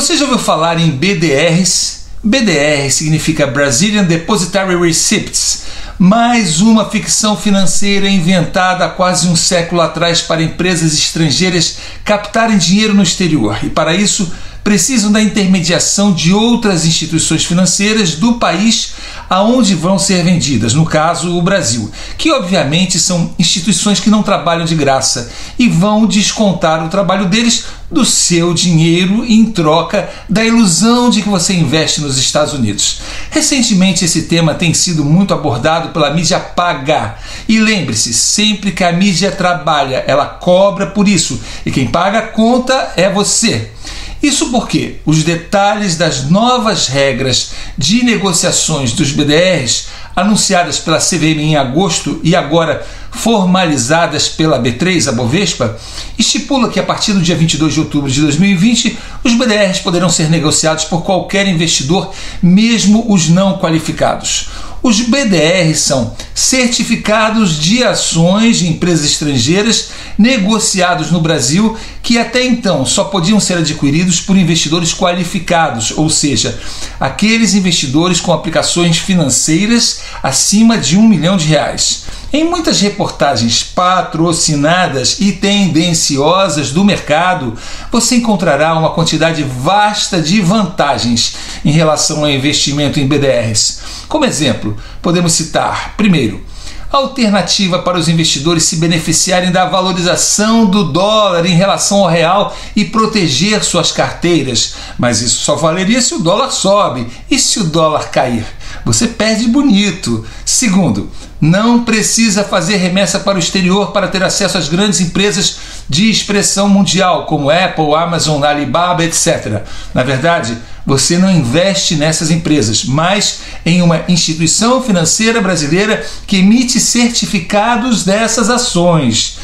Você já ouviu falar em BDRs? BDR significa Brazilian Depositary Receipts, mais uma ficção financeira inventada há quase um século atrás para empresas estrangeiras captarem dinheiro no exterior e, para isso, precisam da intermediação de outras instituições financeiras do país aonde vão ser vendidas, no caso o Brasil, que obviamente são instituições que não trabalham de graça e vão descontar o trabalho deles do seu dinheiro em troca da ilusão de que você investe nos Estados Unidos. Recentemente esse tema tem sido muito abordado pela mídia paga. E lembre-se, sempre que a mídia trabalha, ela cobra por isso, e quem paga a conta é você. Isso porque os detalhes das novas regras de negociações dos BDRs, anunciadas pela CVM em agosto e agora formalizadas pela B3, a Bovespa, estipula que a partir do dia 22 de outubro de 2020, os BDRs poderão ser negociados por qualquer investidor, mesmo os não qualificados. Os BDRs são certificados de ações de empresas estrangeiras negociados no Brasil que até então só podiam ser adquiridos por investidores qualificados, ou seja, aqueles investidores com aplicações financeiras acima de um milhão de reais. Em muitas reportagens patrocinadas e tendenciosas do mercado, você encontrará uma quantidade vasta de vantagens em relação ao investimento em BDRs. Como exemplo, podemos citar, primeiro, alternativa para os investidores se beneficiarem da valorização do dólar em relação ao real e proteger suas carteiras. Mas isso só valeria se o dólar sobe e se o dólar cair. Você perde bonito. Segundo, não precisa fazer remessa para o exterior para ter acesso às grandes empresas de expressão mundial, como Apple, Amazon, Alibaba, etc. Na verdade, você não investe nessas empresas, mas em uma instituição financeira brasileira que emite certificados dessas ações.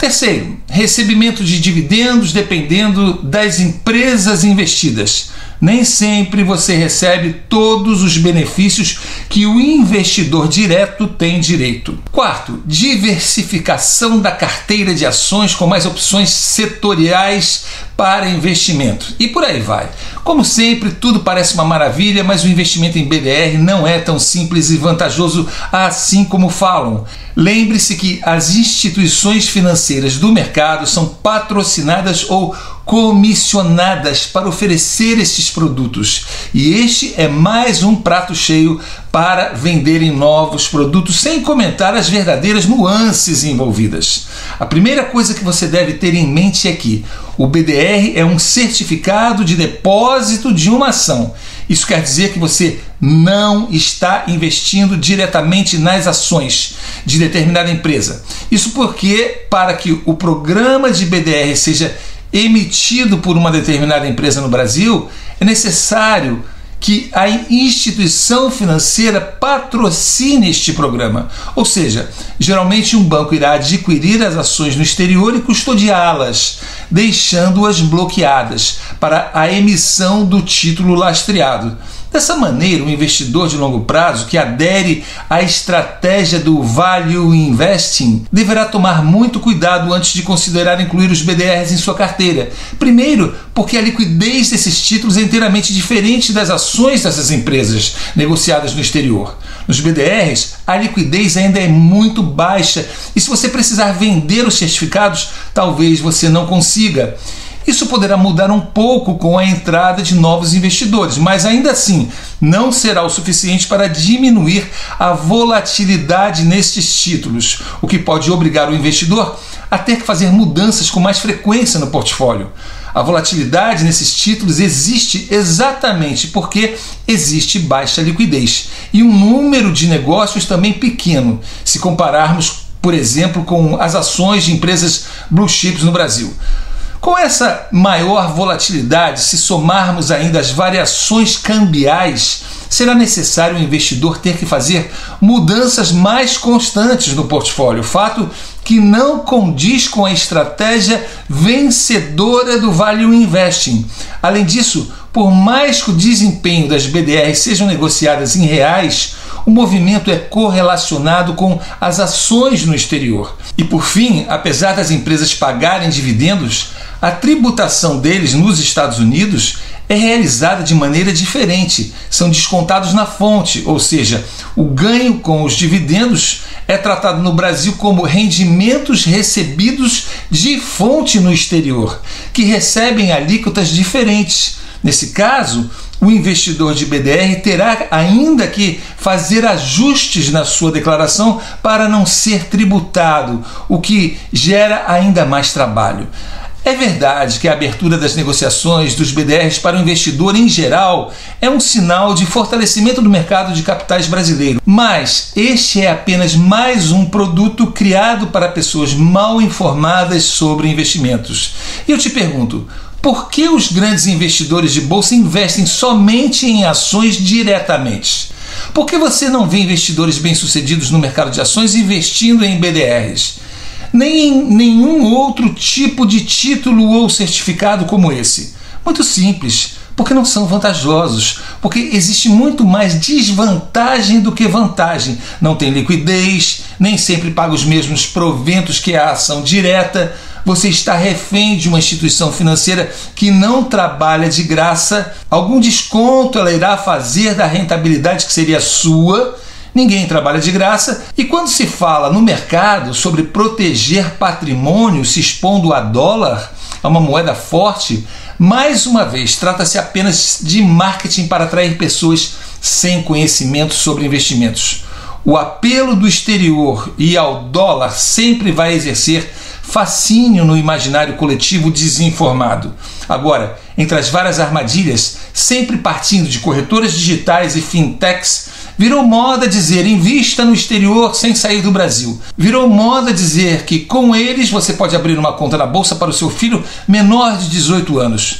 Terceiro, recebimento de dividendos dependendo das empresas investidas. Nem sempre você recebe todos os benefícios que o investidor direto tem direito. Quarto, diversificação da carteira de ações com mais opções setoriais para investimento. E por aí vai. Como sempre, tudo parece uma maravilha, mas o investimento em BDR não é tão simples e vantajoso assim como falam. Lembre-se que as instituições financeiras do mercado são patrocinadas ou comissionadas para oferecer estes produtos. E este é mais um prato cheio para venderem novos produtos, sem comentar as verdadeiras nuances envolvidas. A primeira coisa que você deve ter em mente é que o BDR é um certificado de depósito de uma ação. Isso quer dizer que você não está investindo diretamente nas ações de determinada empresa. Isso porque, para que o programa de BDR seja emitido por uma determinada empresa no Brasil, é necessário que a instituição financeira patrocine este programa. Ou seja, geralmente um banco irá adquirir as ações no exterior e custodiá-las, deixando-as bloqueadas para a emissão do título lastreado. Dessa maneira, o investidor de longo prazo que adere à estratégia do Value Investing deverá tomar muito cuidado antes de considerar incluir os BDRs em sua carteira. Primeiro, porque a liquidez desses títulos é inteiramente diferente das ações dessas empresas negociadas no exterior. Nos BDRs, a liquidez ainda é muito baixa e se você precisar vender os certificados, talvez você não consiga. Isso poderá mudar um pouco com a entrada de novos investidores, mas ainda assim não será o suficiente para diminuir a volatilidade nestes títulos, o que pode obrigar o investidor a ter que fazer mudanças com mais frequência no portfólio. A volatilidade nesses títulos existe exatamente porque existe baixa liquidez e um número de negócios também pequeno, se compararmos, por exemplo, com as ações de empresas blue chips no Brasil. Com essa maior volatilidade, se somarmos ainda as variações cambiais, será necessário o investidor ter que fazer mudanças mais constantes no portfólio, fato que não condiz com a estratégia vencedora do Value Investing. Além disso, por mais que o desempenho das BDRs sejam negociadas em reais, o movimento é correlacionado com as ações no exterior. E por fim, apesar das empresas pagarem dividendos, a tributação deles nos Estados Unidos é realizada de maneira diferente. São descontados na fonte, ou seja, o ganho com os dividendos é tratado no Brasil como rendimentos recebidos de fonte no exterior, que recebem alíquotas diferentes. Nesse caso, o investidor de BDR terá ainda que fazer ajustes na sua declaração para não ser tributado, o que gera ainda mais trabalho. É verdade que a abertura das negociações dos BDRs para o investidor em geral é um sinal de fortalecimento do mercado de capitais brasileiro, mas este é apenas mais um produto criado para pessoas mal informadas sobre investimentos. E eu te pergunto, por que os grandes investidores de bolsa investem somente em ações diretamente? Por que você não vê investidores bem-sucedidos no mercado de ações investindo em BDRs? Nem em nenhum outro tipo de título ou certificado como esse? Muito simples, porque não são vantajosos, porque existe muito mais desvantagem do que vantagem. Não tem liquidez, nem sempre paga os mesmos proventos que a ação direta você está refém de uma instituição financeira que não trabalha de graça, algum desconto ela irá fazer da rentabilidade que seria sua. Ninguém trabalha de graça. E quando se fala no mercado sobre proteger patrimônio se expondo a dólar, a uma moeda forte, mais uma vez trata-se apenas de marketing para atrair pessoas sem conhecimento sobre investimentos. O apelo do exterior e ao dólar sempre vai exercer fascínio no imaginário coletivo desinformado. Agora, entre as várias armadilhas, sempre partindo de corretoras digitais e fintechs, virou moda dizer invista no exterior sem sair do Brasil. Virou moda dizer que com eles você pode abrir uma conta na bolsa para o seu filho menor de 18 anos.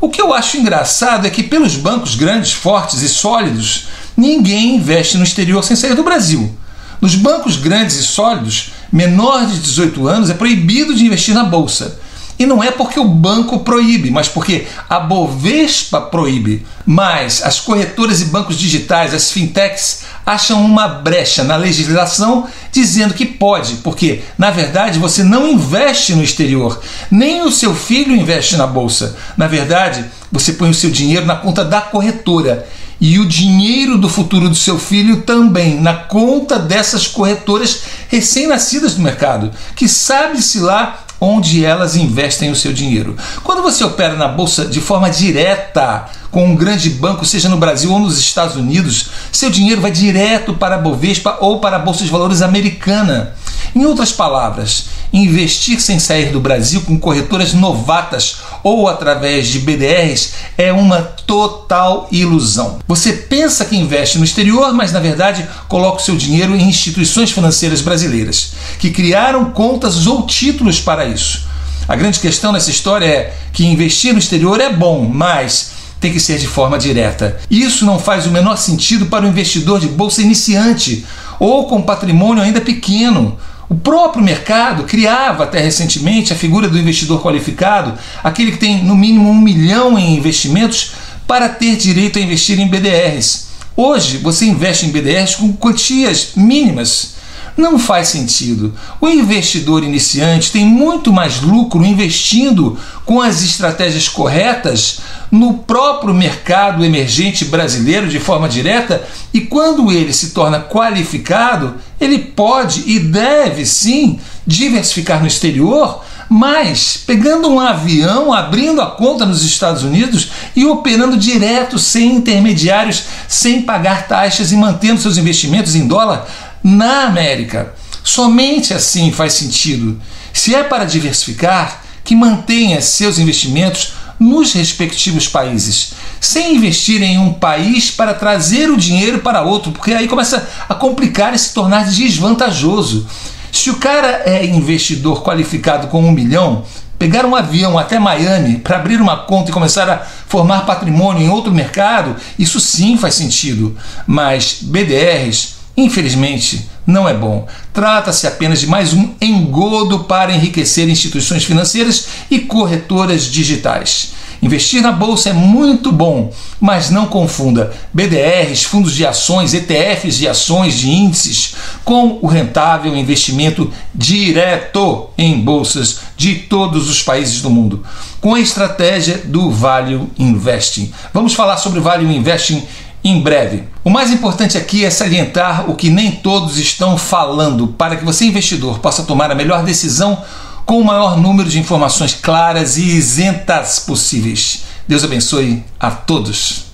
O que eu acho engraçado é que, pelos bancos grandes, fortes e sólidos, ninguém investe no exterior sem sair do Brasil. Nos bancos grandes e sólidos, menor de 18 anos é proibido de investir na bolsa. E não é porque o banco proíbe, mas porque a Bovespa proíbe. Mas as corretoras e bancos digitais, as fintechs, acham uma brecha na legislação dizendo que pode, porque na verdade você não investe no exterior, nem o seu filho investe na bolsa. Na verdade, você põe o seu dinheiro na conta da corretora e o dinheiro do futuro do seu filho também na conta dessas corretoras recém-nascidas no mercado, que sabe-se lá onde elas investem o seu dinheiro. Quando você opera na bolsa de forma direta com um grande banco, seja no Brasil ou nos Estados Unidos, seu dinheiro vai direto para a Bovespa ou para a Bolsa de Valores americana. Em outras palavras, investir sem sair do Brasil com corretoras novatas ou através de BDRs é uma total ilusão. Você pensa que investe no exterior, mas na verdade coloca o seu dinheiro em instituições financeiras brasileiras que criaram contas ou títulos para isso. A grande questão nessa história é que investir no exterior é bom, mas tem que ser de forma direta. Isso não faz o menor sentido para o investidor de bolsa iniciante ou com patrimônio ainda pequeno. O próprio mercado criava até recentemente a figura do investidor qualificado, aquele que tem no mínimo um milhão em investimentos para ter direito a investir em BDRs. Hoje você investe em BDRs com quantias mínimas não faz sentido. O investidor iniciante tem muito mais lucro investindo com as estratégias corretas no próprio mercado emergente brasileiro de forma direta e quando ele se torna qualificado, ele pode e deve sim diversificar no exterior mas pegando um avião, abrindo a conta nos Estados Unidos e operando direto, sem intermediários, sem pagar taxas e mantendo seus investimentos em dólar na América. Somente assim faz sentido. Se é para diversificar, que mantenha seus investimentos nos respectivos países, sem investir em um país para trazer o dinheiro para outro, porque aí começa a complicar e se tornar desvantajoso. Se o cara é investidor qualificado com um milhão, pegar um avião até Miami para abrir uma conta e começar a formar patrimônio em outro mercado, isso sim faz sentido. Mas BDRs Infelizmente, não é bom. Trata-se apenas de mais um engodo para enriquecer instituições financeiras e corretoras digitais. Investir na bolsa é muito bom, mas não confunda BDRs, fundos de ações, ETFs de ações, de índices, com o rentável investimento direto em bolsas de todos os países do mundo, com a estratégia do Value Investing. Vamos falar sobre Value Investing em breve. O mais importante aqui é salientar o que nem todos estão falando para que você, investidor, possa tomar a melhor decisão com o maior número de informações claras e isentas possíveis. Deus abençoe a todos.